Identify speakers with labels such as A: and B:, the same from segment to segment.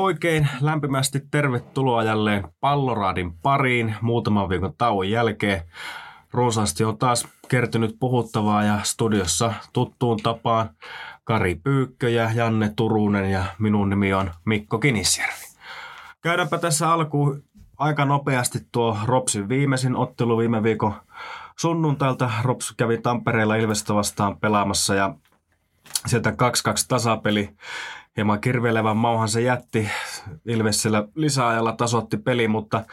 A: Oikein lämpimästi tervetuloa jälleen Palloraadin pariin muutaman viikon tauon jälkeen. Runsaasti on taas kertynyt puhuttavaa ja studiossa tuttuun tapaan Kari Pyykkö ja Janne Turunen ja minun nimi on Mikko Kinisjärvi. Käydäänpä tässä alkuun aika nopeasti tuo Ropsin viimeisin ottelu viime viikon sunnuntailta. Rops kävi Tampereella Ilvestä vastaan pelaamassa ja sieltä 2-2 tasapeli. Hieman kirveilevän mauhan se jätti. Ilves siellä lisäajalla tasotti peli, mutta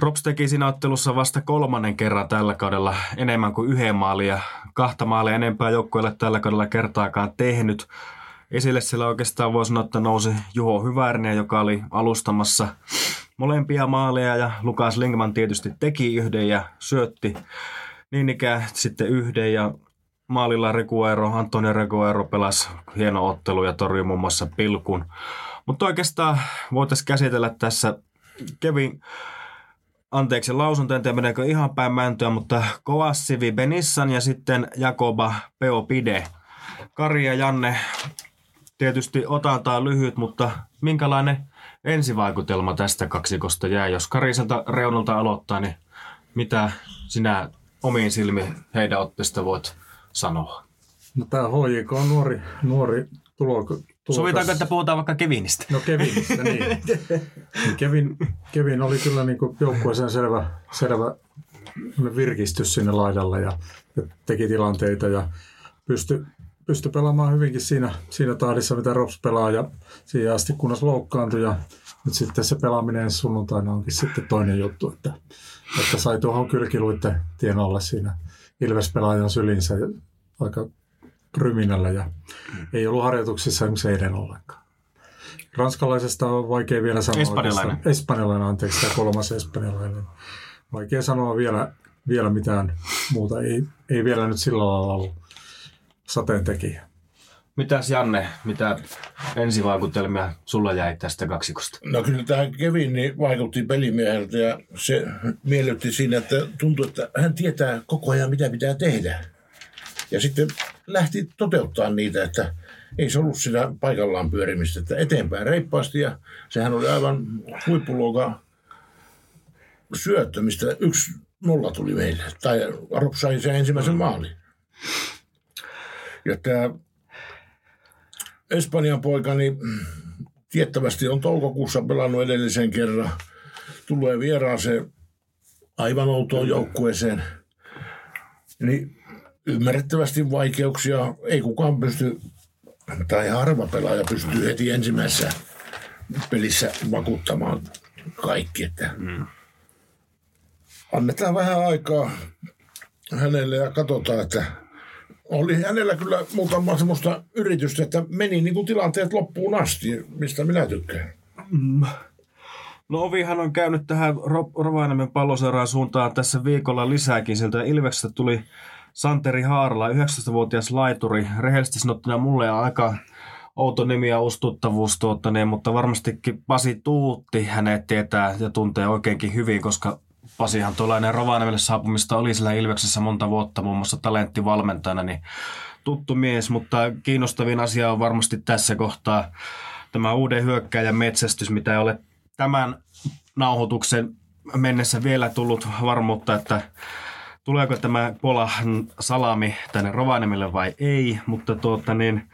A: Rops teki siinä ottelussa vasta kolmannen kerran tällä kaudella enemmän kuin yhden maalin ja kahta maalia enempää joukkueelle tällä kaudella kertaakaan tehnyt. Esille siellä oikeastaan voisi sanoa, että nousi Juho Hyvärinen, joka oli alustamassa molempia maaleja ja Lukas Lingman tietysti teki yhden ja syötti niin ikään sitten yhden ja maalilla Reguero, Antonio Reguero pelasi hieno ottelu ja torjui muun muassa pilkun. Mutta oikeastaan voitaisiin käsitellä tässä Kevin anteeksi lausunto, en tiedä ihan päin mäntyä, mutta Koassivi Benissan ja sitten Jakoba Peopide. Kari ja Janne, tietysti otantaa lyhyt, mutta minkälainen ensivaikutelma tästä kaksikosta jää? Jos Kariselta reunalta aloittaa, niin mitä sinä omiin silmiin heidän otteesta voit sanoa?
B: No tämä HJK on nuori, nuori tulo, tulokas.
A: Sovitaanko, että puhutaan vaikka Kevinistä?
B: No Kevinistä, niin. niin Kevin, Kevin oli kyllä niin joukkueeseen selvä, selvä virkistys sinne laidalla ja, ja teki tilanteita ja pystyi pysty pelaamaan hyvinkin siinä, siinä tahdissa, mitä Rops pelaa ja siihen asti kunnes loukkaantui ja nyt sitten se pelaaminen sunnuntaina onkin sitten toinen juttu, että, että sai tuohon kylkiluitten tien alle siinä Ilves-pelaajan sylinsä aika ryminällä ja mm. ei ollut harjoituksissa esimerkiksi eilen ollenkaan. Ranskalaisesta on vaikea vielä sanoa.
A: Espanjalainen.
B: Oikeastaan. Espanjalainen, anteeksi, tämä kolmas espanjalainen. Vaikea sanoa vielä, vielä mitään muuta. Ei, ei vielä nyt sillä lailla ollut sateentekijä.
A: Mitäs Janne, mitä ensivaikutelmia sulla jäi tästä kaksikosta?
C: No kyllä tämä Kevin niin vaikutti pelimieheltä ja se miellytti siinä, että tuntui, että hän tietää koko ajan mitä pitää tehdä. Ja sitten lähti toteuttaa niitä, että ei se ollut sitä paikallaan pyörimistä, että eteenpäin reippaasti ja sehän oli aivan huippuluokan syöttö, mistä yksi nolla tuli meille. Tai Arop sai sen ensimmäisen maalin. Ja tämä Espanjan poika, niin tiettävästi on toukokuussa pelannut edellisen kerran. Tulee vieraaseen aivan outoon joukkueeseen. Niin ymmärrettävästi vaikeuksia. Ei kukaan pysty, tai harva pelaaja pystyy heti ensimmäisessä pelissä vakuuttamaan kaikki. Että mm. Annetaan vähän aikaa hänelle ja katsotaan, että oli hänellä kyllä muutama semmoista yritystä, että meni niin kuin tilanteet loppuun asti, mistä minä tykkään. Mm.
A: No Ovihan on käynyt tähän Rovaniemen palloseuraan suuntaan tässä viikolla lisääkin. Sieltä Ilveksestä tuli Santeri Haarla, 19-vuotias laituri. Rehellisesti sanottuna mulle on aika outo nimi ja ustuttavuus tuottaneen, mutta varmastikin Pasi Tuutti hänet tietää ja tuntee oikeinkin hyvin, koska Pasihan tuollainen Rovaniemelle saapumista oli sillä Ilveksessä monta vuotta muun muassa talenttivalmentajana, niin tuttu mies, mutta kiinnostavin asia on varmasti tässä kohtaa tämä uuden hyökkäjän metsästys, mitä ei ole tämän nauhoituksen mennessä vielä tullut varmuutta, että tuleeko tämä Pola salami tänne Rovaniemelle vai ei, mutta tuota niin,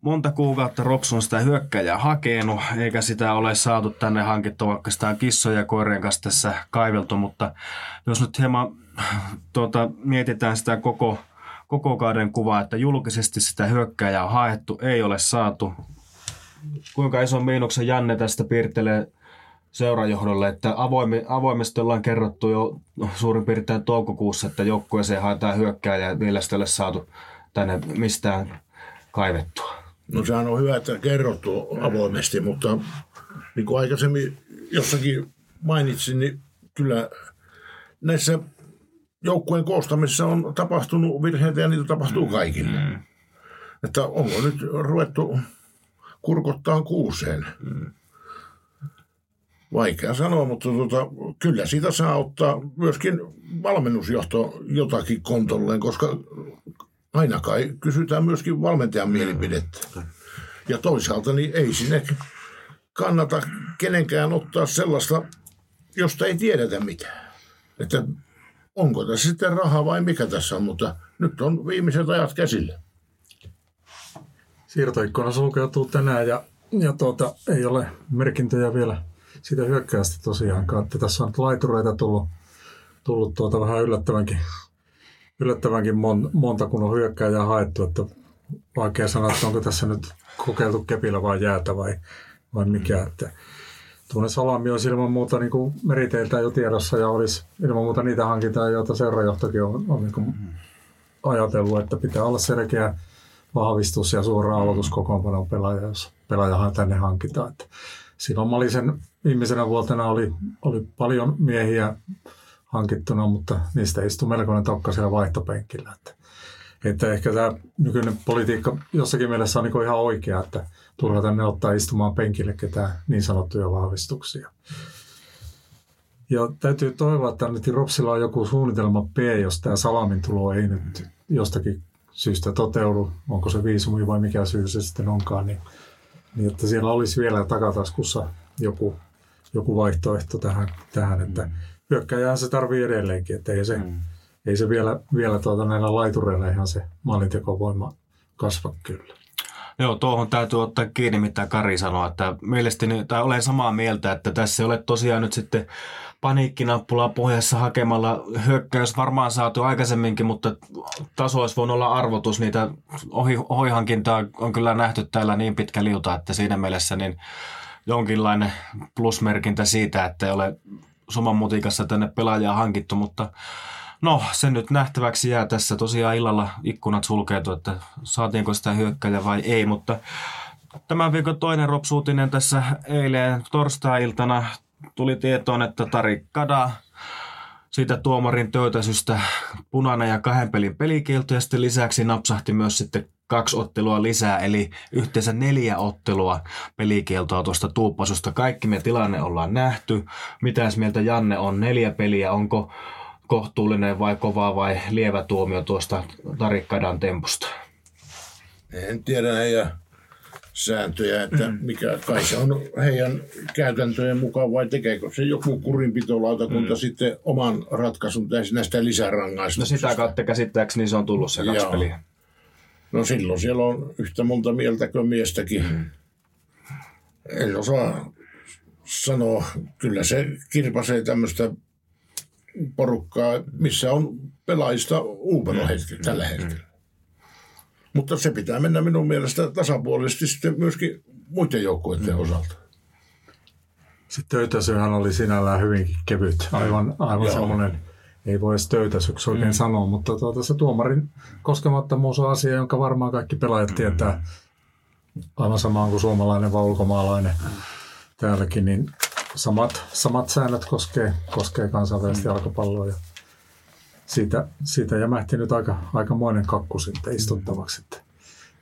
A: monta kuukautta Rops on sitä hyökkäjää hakenut, eikä sitä ole saatu tänne hankittua, vaikka sitä on kissoja ja koirien kanssa tässä kaiveltu, mutta jos nyt hieman tuota, mietitään sitä koko, koko kauden kuvaa, että julkisesti sitä hyökkäjää on haettu, ei ole saatu. Kuinka iso miinuksen Janne tästä piirtelee seurajohdolle, että avoimi, avoimesti ollaan kerrottu jo suurin piirtein toukokuussa, että joukkueeseen haetaan hyökkääjä ja vielä sitä ole saatu tänne mistään kaivettua.
C: No sehän on hyvä, että kerrottu avoimesti, mutta niin kuin aikaisemmin jossakin mainitsin, niin kyllä näissä joukkueen koostamisissa on tapahtunut virheitä ja niitä tapahtuu kaikille. Mm. Että onko nyt ruvettu kurkottaa kuuseen? Mm. Vaikea sanoa, mutta tota, kyllä siitä saa ottaa myöskin valmennusjohto jotakin kontolleen, koska aina kai kysytään myöskin valmentajan mielipidettä. Ja toisaalta niin ei sinne kannata kenenkään ottaa sellaista, josta ei tiedetä mitään. Että onko tässä sitten raha vai mikä tässä on, mutta nyt on viimeiset ajat käsillä.
B: Siirtoikkuna sulkeutuu tänään ja, ja tuota, ei ole merkintöjä vielä siitä hyökkäystä tosiaankaan. Että tässä on laitureita tullut, tullut tuota vähän yllättävänkin, yllättävänkin mon, monta, kun on hyökkääjää haettu. Että vaikea sanoa, että onko tässä nyt kokeiltu kepillä vai jäätä vai, vai mikä. Että tuonne salami olisi ilman muuta niin kuin meriteiltä jo tiedossa ja olisi ilman muuta niitä hankintoja, joita seurajohtokin on, on niin kuin ajatellut, että pitää olla selkeä vahvistus ja suora aloituskokoonpanon pelaaja, jos pelaajahan tänne hankitaan. Että silloin Malisen viimeisenä vuotena oli, oli paljon miehiä hankittuna, mutta niistä istui melkoinen tokka siellä vaihtopenkillä. Että, että ehkä tämä nykyinen politiikka jossakin mielessä on niin ihan oikea, että turha tänne ottaa istumaan penkille ketään niin sanottuja vahvistuksia. Ja täytyy toivoa, että nyt Ropsilla on joku suunnitelma B, jos tämä salamin tulo ei nyt jostakin syystä toteudu, onko se viisumi vai mikä syy se sitten onkaan, niin, niin että siellä olisi vielä takataskussa joku, joku vaihtoehto tähän, tähän että hyökkäjää se tarvii edelleenkin, että ei se, mm. ei se vielä, vielä tuota näillä laitureilla ihan se maalintekovoima kasva kyllä.
A: Joo, tuohon täytyy ottaa kiinni, mitä Kari sanoi, että mielestäni, tai olen samaa mieltä, että tässä ei ole tosiaan nyt sitten paniikkinappulaa pohjassa hakemalla hyökkäys varmaan saatu aikaisemminkin, mutta taso olisi voinut olla arvotus. Niitä ohi, ohihankintaa on kyllä nähty täällä niin pitkä liuta, että siinä mielessä niin jonkinlainen plusmerkintä siitä, että ei ole suman mutikassa tänne pelaajaa hankittu, mutta no se nyt nähtäväksi jää tässä. Tosiaan illalla ikkunat sulkeutu, että saatiinko sitä hyökkäjä vai ei, mutta Tämän viikon toinen ropsuutinen tässä eilen torstai-iltana tuli tietoon, että Tari Kada siitä tuomarin töytäsystä punainen ja kahden pelin pelikielto ja sitten lisäksi napsahti myös sitten kaksi ottelua lisää, eli yhteensä neljä ottelua pelikieltoa tuosta tuuppasusta. Kaikki me tilanne ollaan nähty. Mitäs mieltä Janne on? Neljä peliä, onko kohtuullinen vai kova vai lievä tuomio tuosta Tarikkadan tempusta?
C: En tiedä heidän sääntöjä, että mm. mikä kai se on heidän käytäntöjen mukaan vai tekeekö se joku kurinpitolautakunta mm. sitten oman ratkaisun näistä lisärangaistuksista.
A: No sitä kautta käsittääkseni se on tullut se kaksi Joo. peliä.
C: No silloin siellä on yhtä monta mieltä kuin miestäkin. Mm. En osaa sanoa. Kyllä se kirpasee tämmöistä porukkaa, missä on pelaajista uupero mm. tällä hetkellä. Mutta se pitää mennä minun mielestä tasapuolisesti sitten myöskin muiden joukkueiden mm. osalta.
B: Sitten töytäsyhän oli sinällään hyvinkin kevyt, aivan, aivan semmoinen, ei voi edes töytäsyksi oikein mm. sanoa, mutta tuota, se tuomarin koskemattomuus on asia, jonka varmaan kaikki pelaajat tietää aivan samaan kuin suomalainen vai ulkomaalainen täälläkin, niin samat, samat säännöt koskee, koskee kansainvälistä mm. jalkapalloa. Ja siitä, siitä jämähti nyt aika, aikamoinen kakku sitten istuttavaksi. Että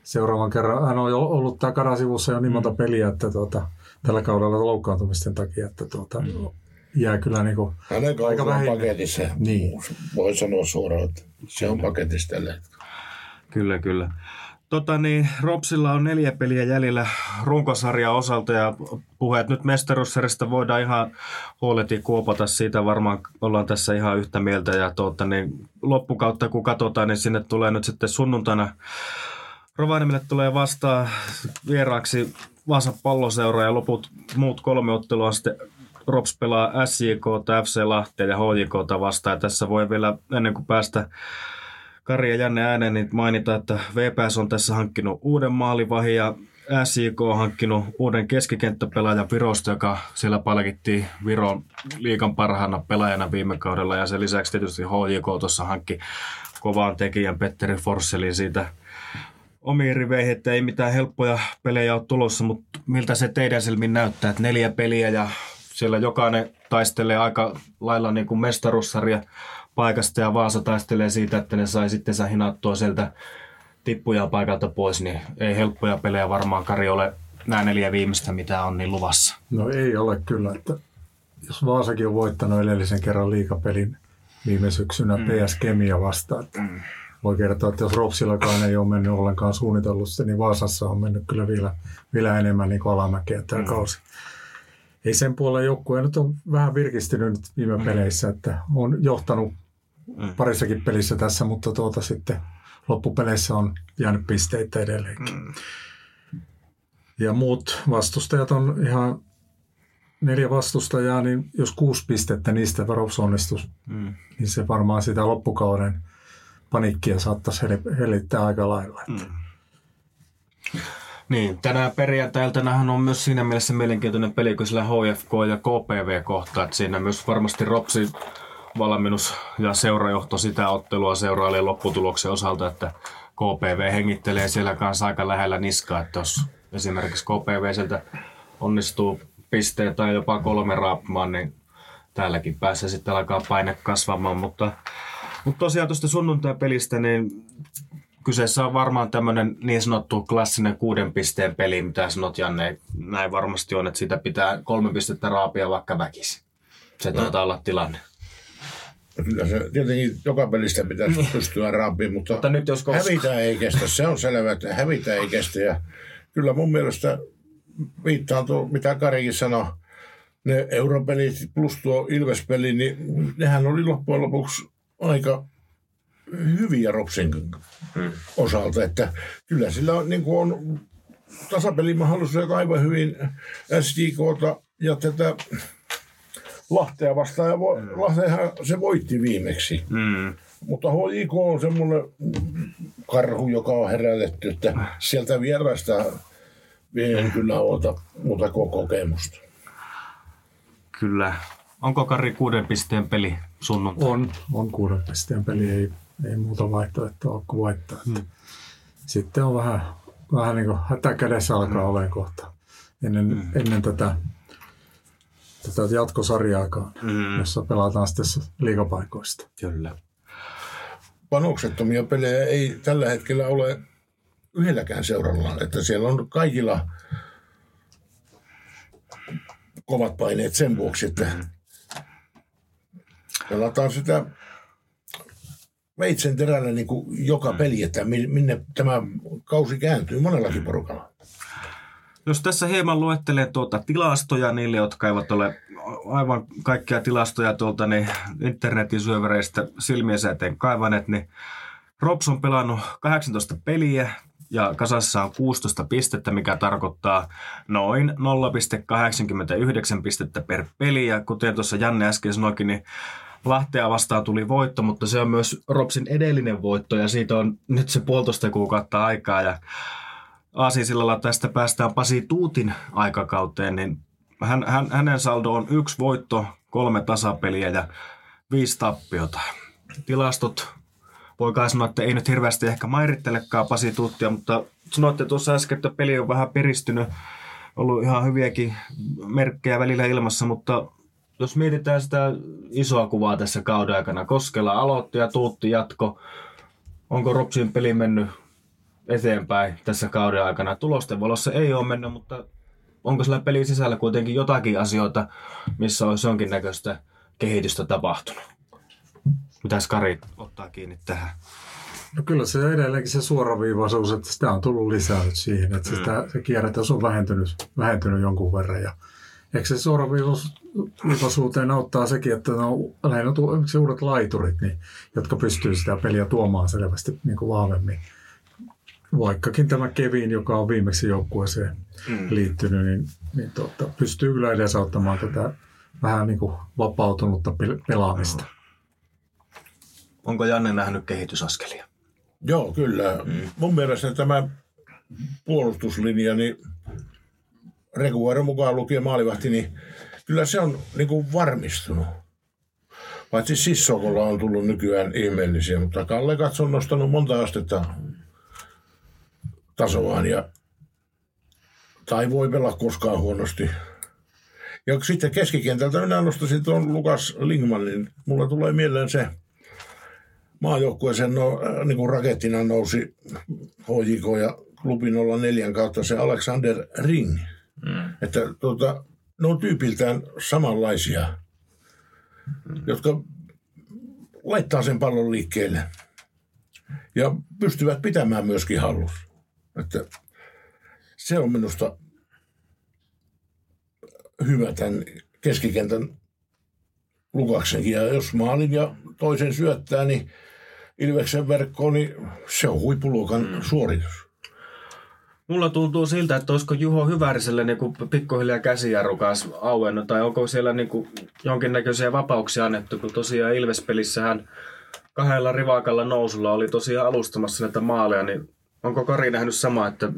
B: seuraavan kerran, hän on ollut tämä karasivussa jo niin monta mm. peliä, että tuota, tällä kaudella loukkaantumisten takia, että tuota, mm. jää kyllä niin kuin
C: Hänen aika vähin. paketissa. Niin. Voi sanoa suoraan, että se on paketissa tällä hetkellä.
A: Kyllä, kyllä. Tota niin, Ropsilla on neljä peliä jäljellä runkosarjan osalta ja puheet nyt mestaruussarjasta voidaan ihan huoleti kuopata siitä. Varmaan ollaan tässä ihan yhtä mieltä ja tuota, niin loppukautta kun katsotaan, niin sinne tulee nyt sitten sunnuntaina Rovaniemelle tulee vastaan vieraaksi Vaasa palloseura ja loput muut kolme ottelua sitten Rops pelaa SJK, FC Lahtia ja HJK vastaan. Ja tässä voi vielä ennen kuin päästä Kari ja Janne ääneen niin mainita, että VPS on tässä hankkinut uuden maalivahin ja SJK on hankkinut uuden keskikenttäpelaajan Virosta, joka siellä palkittiin Viron liikan parhaana pelaajana viime kaudella. Ja sen lisäksi tietysti HJK tuossa hankki kovaan tekijän Petteri Forsselin siitä omiin riveihin, että ei mitään helppoja pelejä ole tulossa, mutta miltä se teidän silmin näyttää, että neljä peliä ja siellä jokainen taistelee aika lailla niin kuin mestaruussarja paikasta ja Vaasa taistelee siitä, että ne sai sitten hinattua sieltä tippuja paikalta pois, niin ei helppoja pelejä varmaan Kari ole nämä neljä viimeistä, mitä on niin luvassa.
B: No ei ole kyllä, että jos Vaasakin on voittanut edellisen kerran liikapelin viime syksynä mm. PS Kemia vastaan, että mm. voi kertoa, että jos Ropsillakaan ei ole mennyt ollenkaan suunnitellut sitä, niin Vaasassa on mennyt kyllä vielä, vielä enemmän niin alamäkeä tämä mm. kausi. Ei sen puolen joukkue nyt on vähän virkistynyt nyt viime mm. peleissä, että on johtanut. Parissakin pelissä tässä, mutta tuota sitten loppupeleissä on jäänyt pisteitä edelleenkin. Mm. Ja muut vastustajat on ihan neljä vastustajaa, niin jos kuusi pistettä niistä Varops onnistus, mm. niin se varmaan sitä loppukauden panikkia saattaisi hellittää aika lailla. Että. Mm.
A: Niin, tänään perjantailtanahan on myös siinä mielessä mielenkiintoinen peli, kun sillä HFK ja KPV kohtaa, että siinä myös varmasti Ropsi valmennus ja seurajohto sitä ottelua seurailee lopputuloksen osalta, että KPV hengittelee siellä kanssa aika lähellä niskaa, että jos esimerkiksi KPV sieltä onnistuu pisteen tai jopa kolme raapumaan, niin täälläkin päässä sitten alkaa paine kasvamaan, mutta, mutta tosiaan tuosta sunnuntai-pelistä, niin kyseessä on varmaan tämmöinen niin sanottu klassinen kuuden pisteen peli, mitä sanot Janne, näin varmasti on, että sitä pitää kolme pistettä raapia vaikka väkisi. Se taitaa olla tilanne.
C: Kyllä se tietenkin joka pelistä pitäisi niin. pystyä raapimaan, mutta, mutta nyt jos koska... hävitä ei kestä. Se on selvä, että hävitä ei kestä. Ja kyllä mun mielestä viittaan tuo, mitä Karikin sanoi, ne europelit plus tuo Ilves-peli, niin nehän oli loppujen lopuksi aika hyviä Ropsin hmm. osalta, että kyllä sillä on, niin on tasapelimahdollisuus aivan hyvin SJKta ja tätä Lahtea vastaan. Ja vo, mm. Lahtehan se voitti viimeksi. Mm. Mutta HIK on semmoinen karhu, joka on herätetty, että sieltä vierasta en kyllä ota muuta kokemusta.
A: Kyllä. Onko Kari kuuden pisteen peli sunnuntai?
B: On, on kuuden pisteen peli. Ei, ei muuta vaihtoehtoa kuin voittaa. Hmm. Sitten on vähän, vähän niin kuin hätäkädessä alkaa hmm. olemaan kohta ennen, hmm. ennen tätä, tätä jatkosarjaakaan, hmm. jossa pelataan sitten liikapaikoista.
A: Kyllä.
C: Panoksettomia pelejä ei tällä hetkellä ole yhdelläkään seuralla, että siellä on kaikilla kovat paineet sen vuoksi, että pelataan sitä veitsen terällä niin kuin joka peli, että minne tämä kausi kääntyy monellakin porukalla.
A: Jos tässä hieman luettelee tuota tilastoja niille, jotka eivät ole aivan kaikkia tilastoja tuolta niin internetin syövereistä silmiensä eteen kaivaneet, niin Robs on pelannut 18 peliä, ja kasassa on 16 pistettä, mikä tarkoittaa noin 0,89 pistettä per peli. Ja kuten tuossa Janne äsken sanoikin, niin Lahtea vastaan tuli voitto, mutta se on myös Ropsin edellinen voitto ja siitä on nyt se puolitoista kuukautta aikaa. Ja Aasinsillalla tästä päästään Pasi Tuutin aikakauteen, niin hän, hän, hänen saldo on yksi voitto, kolme tasapeliä ja viisi tappiota. Tilastot voi kai sanoa, että ei nyt hirveästi ehkä mairittelekaan Pasi Tuttia, mutta sanoitte tuossa äsken, että peli on vähän piristynyt, ollut ihan hyviäkin merkkejä välillä ilmassa, mutta jos mietitään sitä isoa kuvaa tässä kauden aikana, Koskela aloitti ja Tuutti jatko, onko Ropsin peli mennyt eteenpäin tässä kauden aikana? Tulosten valossa ei ole mennyt, mutta onko sillä pelin sisällä kuitenkin jotakin asioita, missä olisi jonkinnäköistä kehitystä tapahtunut? Mitäs Kari ottaa kiinni tähän?
B: No kyllä se edelleenkin se suoraviivaisuus, että sitä on tullut lisää nyt siihen, että mm. sitä, se kierrätys on vähentynyt, vähentynyt jonkun verran. Ja eikö se suoraviivaisuuteen auttaa sekin, että ne on lähinnä se uudet laiturit, niin, jotka pystyy sitä peliä tuomaan selvästi niin kuin vahvemmin. Vaikkakin tämä Kevin, joka on viimeksi joukkueeseen mm. liittynyt, niin, niin tuota, pystyy kyllä edesauttamaan tätä vähän niin kuin vapautunutta pelaamista. Mm.
A: Onko Janne nähnyt kehitysaskelia?
C: Joo, kyllä. Mm. Mun mielestä tämä puolustuslinja, niin Rekuero mukaan lukien maalivahti, niin kyllä se on niin kuin varmistunut. Paitsi Sissokolla on tullut nykyään ihmeellisiä, mutta Kalle Katso on nostanut monta astetta tasoaan ja tai voi pelaa koskaan huonosti. Ja sitten keskikentältä minä nostaisin tuon Lukas Lingmanin. Mulla tulee mieleen se, maajoukkueeseen no, äh, niin kuin rakettina nousi HJK ja klubi 04 kautta se Alexander Ring. Mm. Että tuota, ne on tyypiltään samanlaisia, mm. jotka laittaa sen pallon liikkeelle. ja pystyvät pitämään myöskin hallussa. Että se on minusta hyvä tämän keskikentän Lukaksenkin. Ja jos maalin ja toisen syöttää, niin Ilveksen verkkoon, niin se on huippuluokan mm. suoritus.
A: Mulla tuntuu siltä, että olisiko Juho Hyväriselle niin kuin pikkuhiljaa käsijarru kanssa auennut, tai onko siellä niin kuin jonkinnäköisiä vapauksia annettu, kun tosiaan Ilvespelissä hän kahdella rivakalla nousulla oli tosiaan alustamassa näitä maaleja, niin onko Kari nähnyt sama, että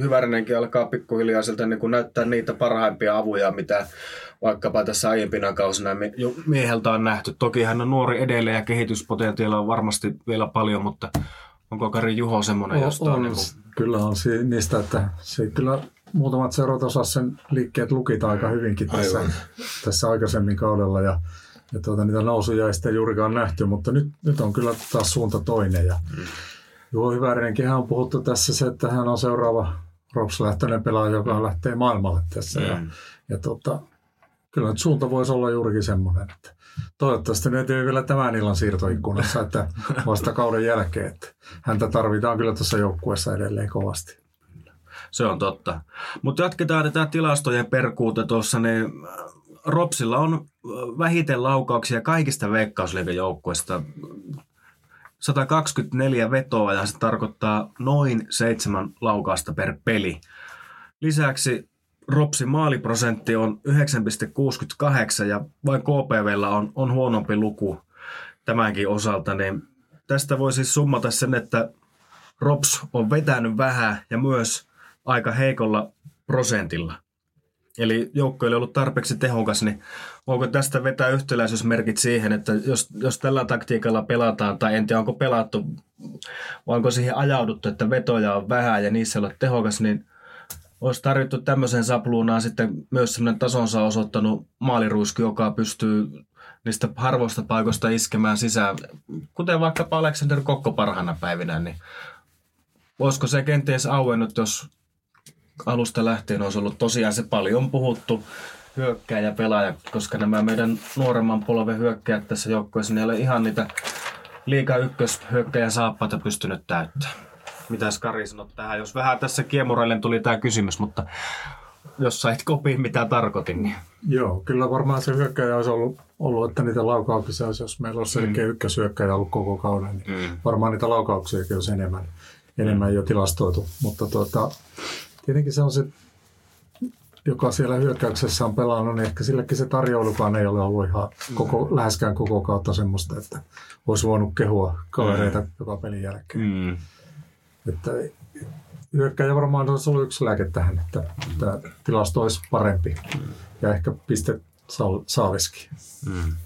A: Hyvärinenkin alkaa pikkuhiljaa sieltä niin kuin näyttää niitä parhaimpia avuja, mitä vaikkapa tässä aiempina kausina mieheltä on nähty. Toki hän on nuori edelleen ja kehityspotentiaalia on varmasti vielä paljon, mutta onko Kari Juho semmoinen, josta on, on niin kuin...
B: Kyllä on niistä, että se kyllä muutamat seurat osasivat sen liikkeet lukita aika hyvinkin tässä, tässä aikaisemmin kaudella ja, ja tuota, niitä nousuja ei sitten juurikaan nähty, mutta nyt, nyt on kyllä taas suunta toinen ja mm. Juho Hyvärinenkin on puhuttu tässä se, että hän on seuraava Rops-lähtöinen pelaaja, joka mm. lähtee maailmalle tässä mm. ja, ja tuota, kyllä nyt suunta voisi olla juurikin semmoinen, että toivottavasti ne ei vielä tämän illan siirtoikkunassa, että vasta kauden jälkeen, että häntä tarvitaan kyllä tuossa joukkueessa edelleen kovasti.
A: Se on totta. Mutta jatketaan tätä tilastojen perkuuta tuossa, niin Ropsilla on vähiten laukauksia kaikista veikkausliigajoukkueista. 124 vetoa ja se tarkoittaa noin seitsemän laukausta per peli. Lisäksi Ropsin maaliprosentti on 9,68 ja vain KPVllä on, on huonompi luku tämänkin osalta, niin tästä voi siis summata sen, että Rops on vetänyt vähän ja myös aika heikolla prosentilla. Eli joukko ei ollut tarpeeksi tehokas, niin voiko tästä vetää yhtäläisyysmerkit siihen, että jos, jos tällä taktiikalla pelataan, tai en tiedä onko pelattu, vai onko siihen ajauduttu, että vetoja on vähän ja niissä ei ole tehokas, niin olisi tarvittu tämmöiseen sapluunaan sitten myös sellainen tasonsa osoittanut maaliruisku, joka pystyy niistä harvoista paikoista iskemään sisään, kuten vaikkapa Alexander Kokko parhaana päivinä, niin voisiko se kenties auennut, jos alusta lähtien olisi ollut tosiaan se paljon puhuttu hyökkäjä pelaaja, koska nämä meidän nuoremman polven hyökkäjät tässä joukkueessa, niin ei ole ihan niitä liika ykköshyökkäjän saappaita pystynyt täyttämään. Mitäs Kari sanot tähän? Jos vähän tässä kiemuraille tuli tämä kysymys, mutta jos sait kopiin mitä tarkoitin. Niin.
B: Joo, kyllä varmaan se hyökkäjä olisi ollut, ollut että niitä laukauksia olisi, jos meillä olisi selkeä mm. ykköshyökkäjä ollut koko kauden, niin mm. varmaan niitä laukauksia olisi enemmän, enemmän mm. jo tilastoitu. Mutta tuota, tietenkin se on se, joka siellä hyökkäyksessä on pelannut, niin ehkä silläkin se tarjoulukaan ei ole ollut ihan koko, mm. läheskään koko kautta semmoista, että olisi voinut kehua kavereita mm. joka pelin jälkeen. Mm. Että hyökkäjä varmaan olisi ollut yksi lääke tähän, että tämä tilasto olisi parempi ja ehkä piste saaliskin. Mm.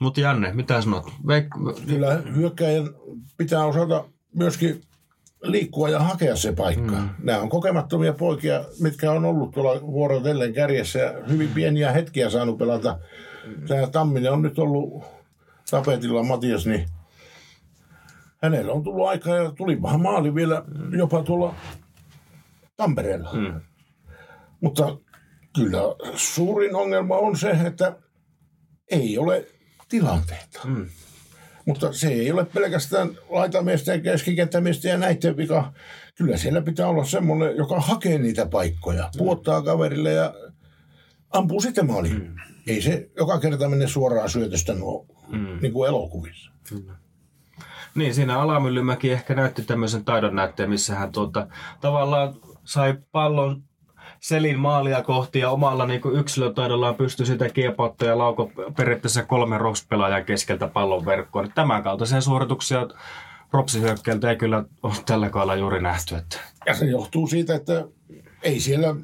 A: Mutta Janne, mitä sanot? Veik-
C: Kyllä hyökkäjän pitää osata myöskin liikkua ja hakea se paikka. Mm. Nämä on kokemattomia poikia, mitkä on ollut tuolla vuorotellen kärjessä ja hyvin pieniä hetkiä saanut pelata. Tämä Tamminen on nyt ollut tapetilla Matias, niin hänellä on tullut aikaa ja tuli vähän maali vielä jopa tuolla Tampereella. Mm. Mutta kyllä suurin ongelma on se, että ei ole tilanteita. Mm. Mutta se ei ole pelkästään laitamiesten ja keskikenttämiesten ja näiden vika. Kyllä siellä pitää olla semmoinen, joka hakee niitä paikkoja, mm. puottaa kaverille ja ampuu sitten maaliin. Mm. Ei se joka kerta mene suoraan syötöstä nuo, mm. niin kuin elokuvissa. Mm.
A: Niin, siinä Alamyllymäki ehkä näytti tämmöisen taidon näytteen, missä hän tuota, tavallaan sai pallon selin maalia kohti ja omalla niin kuin yksilötaidollaan pystyi sitä kiepauttaa ja lauko periaatteessa kolme Rops-pelaajan keskeltä pallon verkkoon. Tämän kaltaisia suorituksia Ropsi-hyökkäiltä ei kyllä ole tällä kaudella juuri nähty. Että.
C: Ja se johtuu siitä, että ei siellä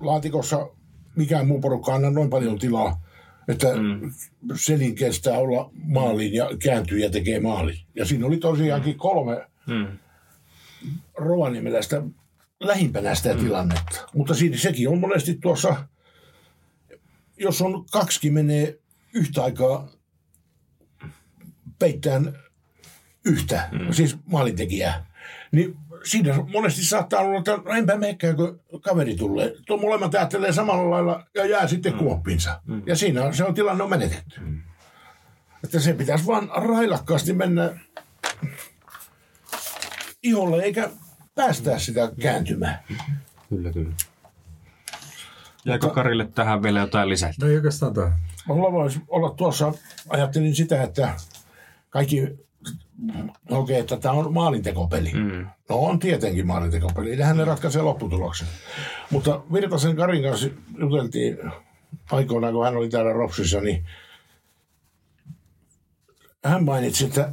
C: laatikossa mikään muu porukka anna noin paljon tilaa että mm. selin kestää olla maaliin ja kääntyy ja tekee maali. Ja siinä oli tosiaankin kolme mm. Rovaniemeläistä lähimpänä sitä mm. tilannetta. Mutta siinä, sekin on monesti tuossa, jos on kaksi menee yhtä aikaa peittään yhtä, mm. siis maalintekijää, niin siinä monesti saattaa olla, että no enpä mekään, kun kaveri tulee. Tuo molemmat ajattelee samalla lailla ja jää sitten mm. kuoppinsa. Mm. Ja siinä se on tilanne on menetetty. Mm. Että se pitäisi vaan railakkaasti mennä iholle eikä päästää sitä kääntymään.
A: Kyllä, kyllä. Jäikö Karille tähän vielä jotain lisätä?
B: No ei oikeastaan tämä.
C: Mulla voisi olla tuossa, ajattelin sitä, että kaikki okei, että tämä on maalintekopeli. Mm. No on tietenkin maalintekopeli, eihän ne ratkaisee lopputuloksen. Mutta Virtasen Karin kanssa juteltiin aikoinaan, kun hän oli täällä Ropsissa, niin hän mainitsi, että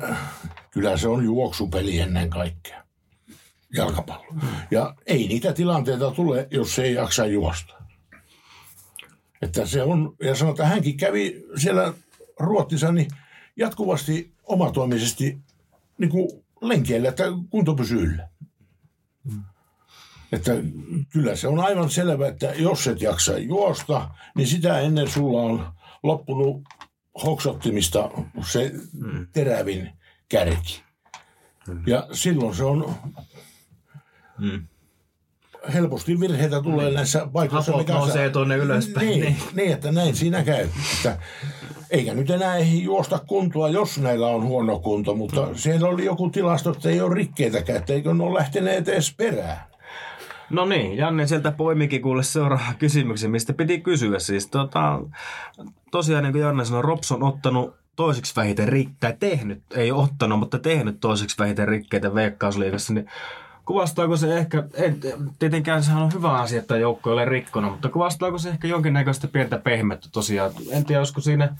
C: kyllä se on juoksupeli ennen kaikkea. Jalkapallo. Mm. Ja ei niitä tilanteita tule, jos se ei jaksa juosta. Että se on, ja että hänkin kävi siellä Ruotsissa niin jatkuvasti omatoimisesti niin kuin lenkeillä, että kunto pysyy yllä. Että kyllä se on aivan selvä, että jos et jaksa juosta, niin sitä ennen sulla on loppunut hoksottimista se terävin kärki. Ja silloin se on mm helposti virheitä tulee näissä paikoissa.
A: Hapot nousee tuonne ylöspäin.
C: Niin, niin. niin, että näin siinä käy. Että eikä nyt enää ei juosta kuntoa, jos näillä on huono kunto, mutta mm. siellä oli joku tilasto, että ei ole rikkeitäkään, että eikö ne ole lähteneet edes perään.
A: No niin, Janne sieltä poimikin kuule seuraava kysymyksen, mistä piti kysyä. Siis tota, tosiaan niin kuin Janne sanoi, Rops on ottanut toiseksi vähiten rikkeitä, tehnyt, ei ottanut, mutta tehnyt toiseksi vähiten rikkeitä Veikkausliigassa, niin kuvastaako se ehkä, en, tietenkään sehän on hyvä asia, että joukko ei ole rikkonut, mutta kuvastaako se ehkä jonkinnäköistä pientä pehmettä tosiaan? En tiedä, olisiko siinä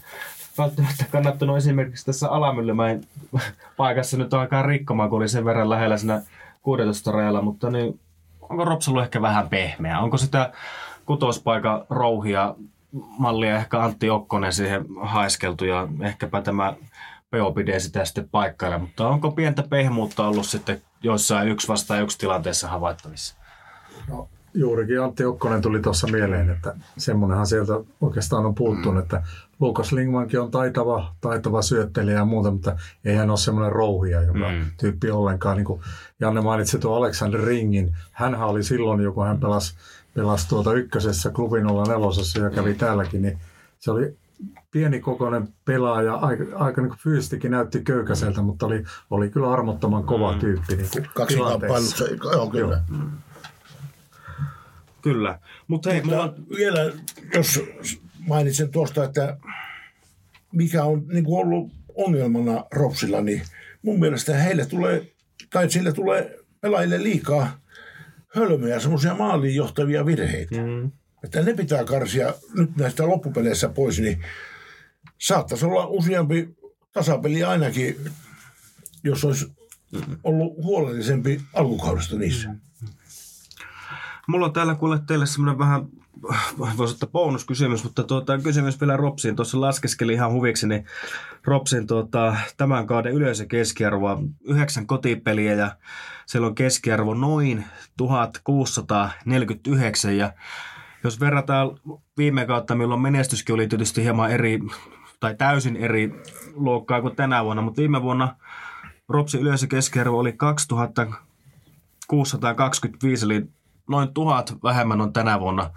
A: välttämättä kannattanut esimerkiksi tässä Alamyllymäen paikassa nyt alkaa rikkomaan, kun oli sen verran lähellä siinä 16 rajalla, mutta niin, onko Rops ollut ehkä vähän pehmeä? Onko sitä kutospaikan rouhia mallia ehkä Antti Okkonen siihen haiskeltu ja ehkäpä tämä Peopide sitä sitten paikkailla, mutta onko pientä pehmuutta ollut sitten joissain yksi vastaan yksi tilanteessa havaittavissa?
B: No, juurikin Antti Okkonen tuli tuossa mieleen, että semmoinenhan sieltä oikeastaan on puuttunut, mm. että Lukas Lingmankin on taitava, taitava syöttelijä ja muuta, mutta ei hän ole semmoinen rouhia, joka mm. tyyppi ollenkaan. Niin kuin Janne mainitsi tuon Alexander Ringin, hän oli silloin, joku hän pelasi, pelasi tuota ykkösessä klubin 04 ja kävi täälläkin, niin se oli pienikokoinen pelaaja, aika, aika niin fyysisestikin näytti köykäiseltä, mutta oli, oli kyllä armottoman kova mm. tyyppi. Niin kuin
C: Kaksi kamppailussa, joo kyllä. Joo.
A: Kyllä.
C: Mutta hei, mulla... vielä, jos mainitsen tuosta, että mikä on niin kuin ollut ongelmana Ropsilla, niin mun mielestä heille tulee, tai sille tulee pelaajille liikaa hölmöjä, semmoisia maaliin johtavia virheitä. Mm. Että ne pitää karsia nyt näistä loppupeleissä pois, niin saattaisi olla useampi tasapeli ainakin, jos olisi ollut huolellisempi alkukaudesta niissä.
A: Mulla on täällä kuule teille semmoinen vähän, voisi ottaa bonuskysymys, mutta tuota, kysymys vielä Ropsiin. Tuossa laskeskeli ihan huviksi, niin Ropsin tuota, tämän kauden yleisökeskiarvoa yhdeksän kotipeliä ja siellä on keskiarvo noin 1649 ja jos verrataan viime kautta, milloin menestyskin oli tietysti hieman eri tai täysin eri luokkaa kuin tänä vuonna, mutta viime vuonna Ropsin yleisökeskiarvo oli 2625, eli noin tuhat vähemmän on tänä vuonna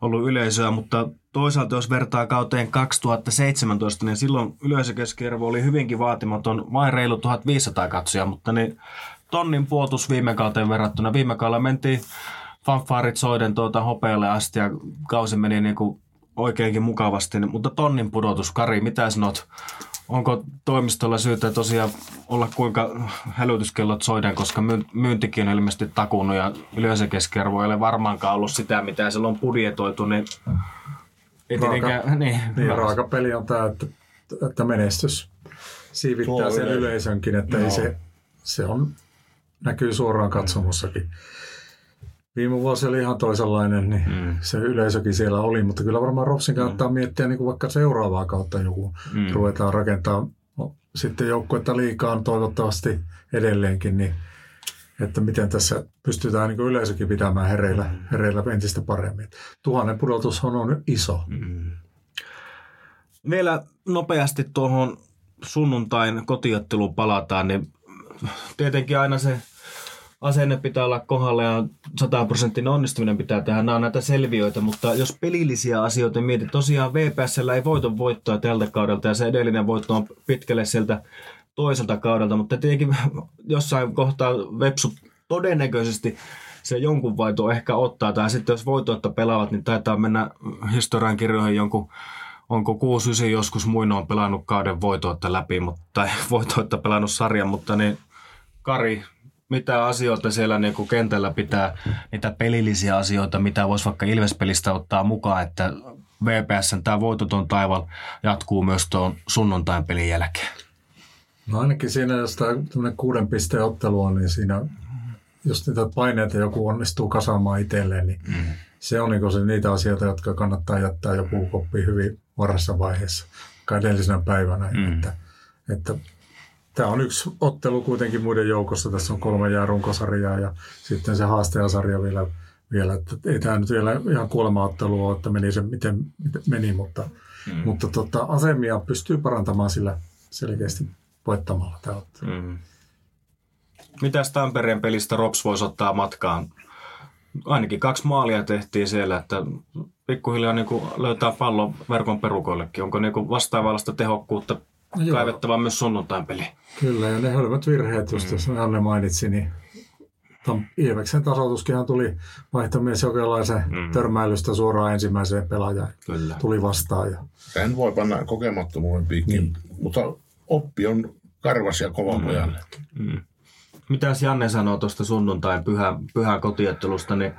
A: ollut yleisöä, mutta toisaalta jos vertaa kauteen 2017, niin silloin yleisökeskiarvo oli hyvinkin vaatimaton, vain reilu 1500 katsoja, mutta niin tonnin puotus viime kauteen verrattuna. Viime kaudella mentiin fanfaarit soiden tuota hopealle asti ja kausi meni niin kuin oikeinkin mukavasti. Mutta tonnin pudotus, Kari, mitä sanot? Onko toimistolla syytä tosiaan olla kuinka hälytyskellot soiden, koska myyntikin on ilmeisesti takunut ja yleisökeskiarvo ei ole varmaankaan ollut sitä, mitä siellä on budjetoitu, niin
B: ei raaka, niin, niin, raaka peli on tämä, että, että menestys siivittää sen yleisönkin, että no. ei se, se on, näkyy suoraan katsomossakin. Viime vuosi oli ihan toisenlainen, niin mm. se yleisökin siellä oli, mutta kyllä varmaan Ropsin kannattaa mm. miettiä niin kuin vaikka seuraavaa kautta joku mm. ruvetaan rakentaa no, sitten joukkuetta liikaan toivottavasti edelleenkin, niin että miten tässä pystytään niin yleisökin pitämään hereillä, mm. hereillä entistä paremmin. Tuhannen pudotus on, on iso. Mm.
A: Vielä nopeasti tuohon sunnuntain kotiotteluun palataan, niin tietenkin aina se asenne pitää olla kohdalla ja 100 prosenttinen onnistuminen pitää tehdä. Nämä on näitä selviöitä, mutta jos pelillisiä asioita mietit, tosiaan VPSllä ei voiton voittoa tältä kaudelta ja se edellinen voitto on pitkälle sieltä toiselta kaudelta, mutta tietenkin jossain kohtaa Vepsu todennäköisesti se jonkun voito ehkä ottaa, tai sitten jos voitoitta pelaavat, niin taitaa mennä historian kirjoihin jonkun onko 6-9 joskus muinoin pelannut kauden voitoitta läpi, mutta, tai voitoitta pelannut sarjan, mutta niin Kari, mitä asioita siellä niin kuin kentällä pitää, niitä pelillisiä asioita, mitä voisi vaikka Ilvespelistä ottaa mukaan, että VPSn tämä voitoton taival jatkuu myös tuon sunnuntain pelin jälkeen?
B: No ainakin siinä, jos tämä kuuden pisteen ottelu on, niin siinä, jos niitä paineita joku onnistuu kasaamaan itselleen, niin mm. se on niin se niitä asioita, jotka kannattaa jättää joku koppi hyvin varassa vaiheessa, edellisenä päivänä. Mm. Että, että tämä on yksi ottelu kuitenkin muiden joukossa. Tässä on kolme jää runkosarjaa ja sitten se haastajasarja vielä. vielä että ei tämä nyt vielä ihan kuolema-ottelu ole, että meni se miten, miten meni, mutta, mm. mutta tota, asemia pystyy parantamaan sillä selkeästi voittamalla tämä ottelu. Mm.
A: Mitäs Tampereen pelistä Rops voisi ottaa matkaan? Ainakin kaksi maalia tehtiin siellä, että pikkuhiljaa niin löytää pallon verkon perukoillekin. Onko niin vastaavallista tehokkuutta no kaivettava myös sunnuntain peli?
B: Kyllä, ja ne hölmät virheet, just mm. jos Anne mainitsi, niin Ilveksen tasoituskinhan tuli vaihtomies jokinlaisen mm. törmäilystä suoraan ensimmäiseen pelaajaan. Kyllä. Tuli vastaan. Ja...
C: Sen voi panna kokemattomuuden piikkiin, mm. mutta oppi on karvas ja kova mm. pojalle. Mm.
A: Mitäs Janne sanoo tuosta sunnuntain pyhä, pyhä kotiottelusta, niin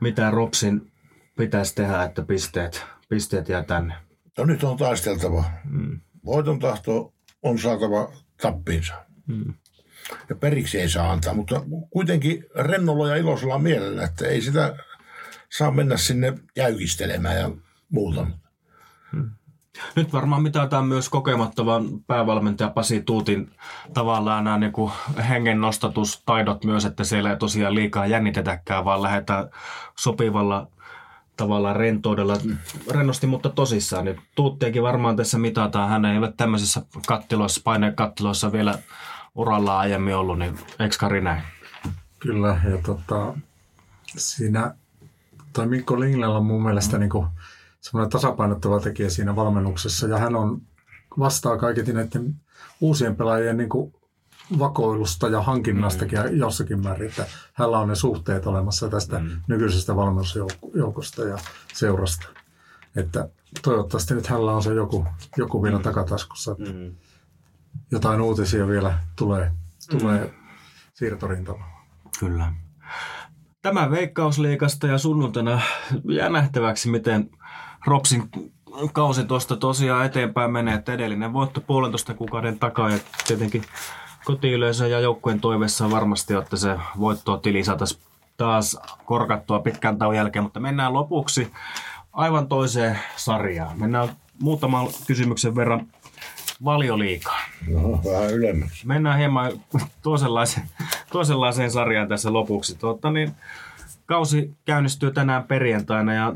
A: mitä Ropsin pitäisi tehdä, että pisteet, pisteet jää tänne?
C: No nyt on taisteltava. Mm. Voiton tahto on saatava tappiinsa. Mm. Ja periksi ei saa antaa, mutta kuitenkin rennolla ja iloisella mielellä, että ei sitä saa mennä sinne jäykistelemään ja muuta. Mm.
A: Nyt varmaan mitataan myös kokemattavan päävalmentaja Pasi Tuutin tavallaan nämä niin kuin hengennostatustaidot myös, että siellä ei tosiaan liikaa jännitetäkään, vaan lähdetään sopivalla tavallaan rentoudella, rennosti, mutta tosissaan. Niin Tuuttiakin varmaan tässä mitataan. Hän ei ole tämmöisissä kattiloissa, painekattiloissa vielä uralla aiemmin ollut, niin eikö Kari näin?
B: Kyllä, ja tota, siinä toi Mikko Linglellä on mun mielestä niin semmoinen tasapainottava tekijä siinä valmennuksessa, ja hän on vastaa kaiketi näiden uusien pelaajien niin kuin vakoilusta ja hankinnastakin mm. jossakin määrin, että hänellä on ne suhteet olemassa tästä mm. nykyisestä valmennusjoukosta ja seurasta. Että toivottavasti nyt hänellä on se joku, joku vielä mm. takataskussa, että mm. jotain uutisia vielä tulee, tulee mm. siirtorintalla.
A: Kyllä. Tämä Veikkausliikasta ja sunnuntaina jää nähtäväksi, miten Ropsin kausi tuosta tosiaan eteenpäin menee, että edellinen voitto puolentoista kuukauden takaa ja tietenkin kotiyleisö ja joukkueen toiveessa on varmasti, että se voittoa tili saataisiin taas korkattua pitkän tauon jälkeen, mutta mennään lopuksi aivan toiseen sarjaan. Mennään muutaman kysymyksen verran valioliikaa.
C: No, vähän ylemmäksi.
A: Mennään hieman toisenlaiseen, toisenlaiseen sarjaan tässä lopuksi. Tuota, niin, kausi käynnistyy tänään perjantaina ja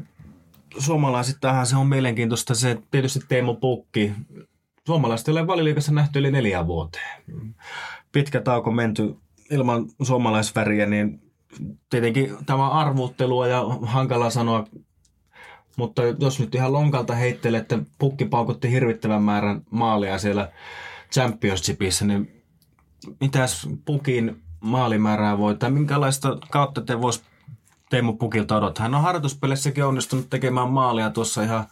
A: suomalaisittainhan se on mielenkiintoista se tietysti Teemu Pukki suomalaiset ei ole valiliikassa nähty yli neljä vuoteen. Pitkä tauko menty ilman suomalaisväriä, niin tietenkin tämä arvuttelua ja hankala sanoa, mutta jos nyt ihan lonkalta heittelee, että pukki paukutti hirvittävän määrän maalia siellä Championshipissa, niin mitäs pukin maalimäärää voi, tai minkälaista kautta te vois Teemu Pukilta odottaa? Hän on harjoituspelissäkin onnistunut tekemään maalia tuossa ihan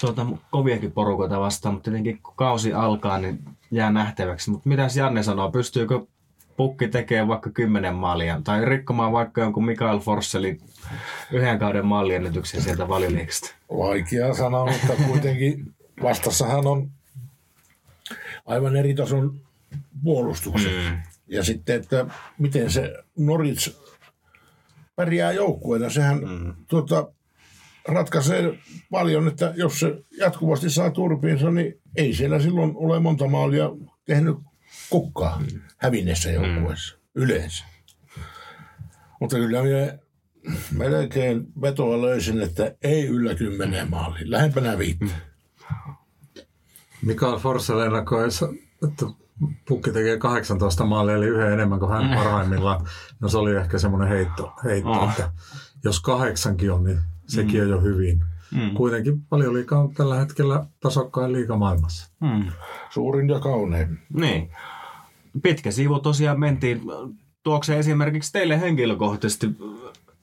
A: tuota, koviakin porukoita vastaan, mutta tietenkin kun kausi alkaa, niin jää nähtäväksi. Mutta mitäs Janne sanoo, pystyykö pukki tekee vaikka kymmenen maalia tai rikkomaan vaikka jonkun Mikael Forsselin yhden kauden maaliennätyksen sieltä valioliikasta?
C: Vaikea sanoa, mutta kuitenkin vastassahan on aivan eri tason puolustukset. Mm. Ja sitten, että miten se Norits pärjää joukkueena, sehän mm. tuota, ratkaisee paljon, että jos se jatkuvasti saa turpiinsa, niin ei siellä silloin ole monta maalia tehnyt kukkaa mm. hävinneessä joukkueessa mm. yleensä. Mutta kyllä minä melkein vetoa löysin, että ei yllä kymmeneen maaliin, lähempänä viittä. Mm.
B: Mikael Forssell ennakoi, että Pukki tekee 18 maalia, eli yhden enemmän kuin hän mm. parhaimmillaan. No se oli ehkä semmoinen heitto, heitto oh. että jos kahdeksankin on, niin sekin mm. on jo hyvin. mm. kuitenkin valioliika on tällä hetkellä tasokkain liiga maailmassa. Mm.
C: Suurin ja kaunein.
A: Niin. Pitkä siivu tosiaan mentiin. Tuokse se esimerkiksi teille henkilökohtaisesti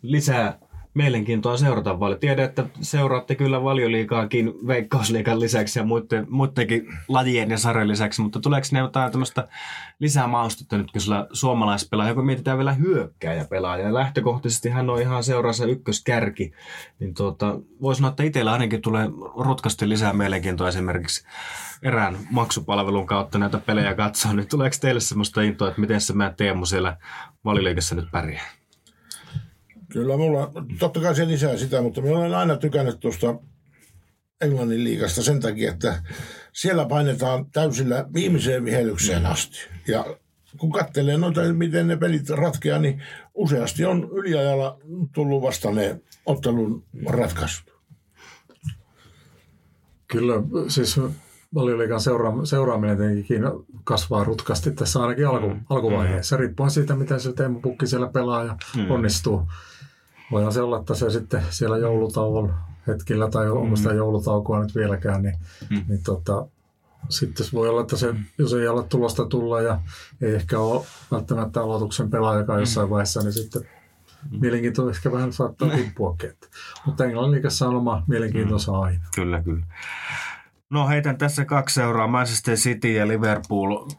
A: lisää mielenkiintoa seurata paljon. Tiedän, että seuraatte kyllä valioliikaakin veikkausliikan lisäksi ja muiden, muidenkin lajien ja sarjan lisäksi, mutta tuleeko ne jotain tämmöistä lisää maustetta nyt, kun sillä suomalaispelaaja, kun mietitään vielä hyökkääjä pelaaja ja lähtökohtaisesti hän on ihan seuraansa ykköskärki, niin tuota, voisi sanoa, että itsellä ainakin tulee rutkasti lisää mielenkiintoa esimerkiksi erään maksupalvelun kautta näitä pelejä katsoa, niin tuleeko teille semmoista intoa, että miten se mä Teemu siellä valiliikassa nyt pärjää?
C: Kyllä mulla, totta kai se lisää sitä, mutta minä olen aina tykännyt tuosta Englannin liigasta sen takia, että siellä painetaan täysillä viimeiseen vihellykseen asti. Ja kun katselee noita, miten ne pelit ratkeaa, niin useasti on yliajalla tullut vasta ne ottelun ratkaisut.
B: Kyllä, siis valioliikan seura- seuraaminen tietenkin kasvaa rutkasti tässä ainakin alku, mm. alkuvaiheessa. Riippuen siitä, miten se Teemu Pukki siellä pelaa ja mm. onnistuu voihan se olla, että se sitten siellä joulutauon hetkillä, tai onko sitä mm. joulutaukoa nyt vieläkään, niin, mm. niin tota, sitten voi olla, että se, jos ei ole tulosta tulla ja ei ehkä ole välttämättä aloituksen pelaajakaan jossain mm. vaiheessa, niin sitten mm. mielenkiinto ehkä vähän saattaa tippuakin. Mutta Englannin liikassa on oma mielenkiintonsa aina.
A: Kyllä, kyllä. No heitän tässä kaksi seuraa, Manchester City ja Liverpool,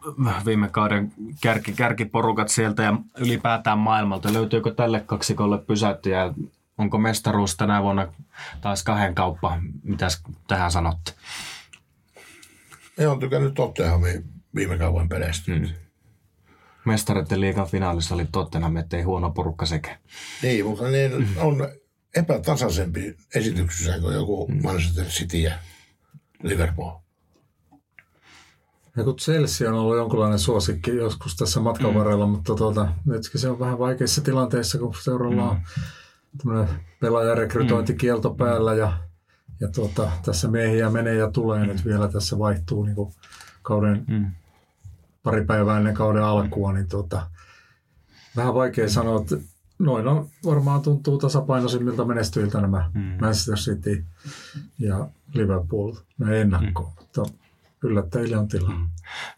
A: viime kauden kärki, kärkiporukat sieltä ja ylipäätään maailmalta. Löytyykö tälle kaksikolle pysäyttäjä? Onko mestaruus tänä vuonna taas kahden kauppa? Mitäs tähän sanotte?
C: Ei on tykännyt Tottenhamin viime kauan peleistä. Hmm.
A: Mestaritten liigan finaalissa oli Tottenham, ettei huono porukka sekä.
C: Niin, mutta niin on epätasaisempi esityksessä kuin joku hmm. Manchester City ja Liverpool.
B: Ja kun Chelsea on ollut jonkinlainen suosikki joskus tässä matkan mm. varrella, mutta tuota, nytkin se on vähän vaikeissa tilanteissa, kun seuralla on mm. pelaajarekrytointikielto mm. päällä ja, ja tuota, tässä miehiä menee ja tulee mm. nyt vielä tässä vaihtuu niin kuin kauden mm. pari päivää ennen kauden alkua, niin tuota, vähän vaikea sanoa, että noin on, varmaan tuntuu tasapainoisimmilta menestyiltä nämä mm. Manchester City ja Liverpool näin ennakkoon. Mm. Mutta yllättäjille on tilaa. Mm.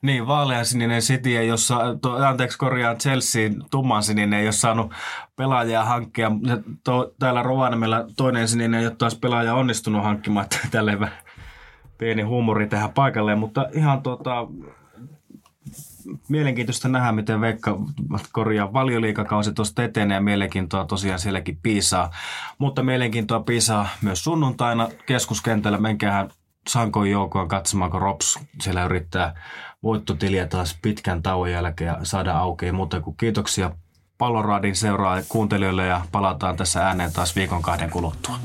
A: Niin, vaaleansininen City, jossa, to, anteeksi korjaan Chelsea, tummansininen, ei ole saanut pelaajaa hankkia. To, täällä Rovaniemellä toinen sininen ei ole taas pelaaja onnistunut hankkimaan, tälleen pieni huumori tähän paikalle, mutta ihan tota, mielenkiintoista nähdä, miten Veikka korjaa valioliikakausi tuosta etenee ja mielenkiintoa tosiaan sielläkin piisaa. Mutta mielenkiintoa piisaa myös sunnuntaina keskuskentällä. Menkäähän Sankon joukkoon katsomaan, kun Rops siellä yrittää voittotiliä taas pitkän tauon jälkeen ja saada auki. Mutta kuin kiitoksia Palloraadin seuraa kuuntelijoille ja palataan tässä ääneen taas viikon kahden kuluttua.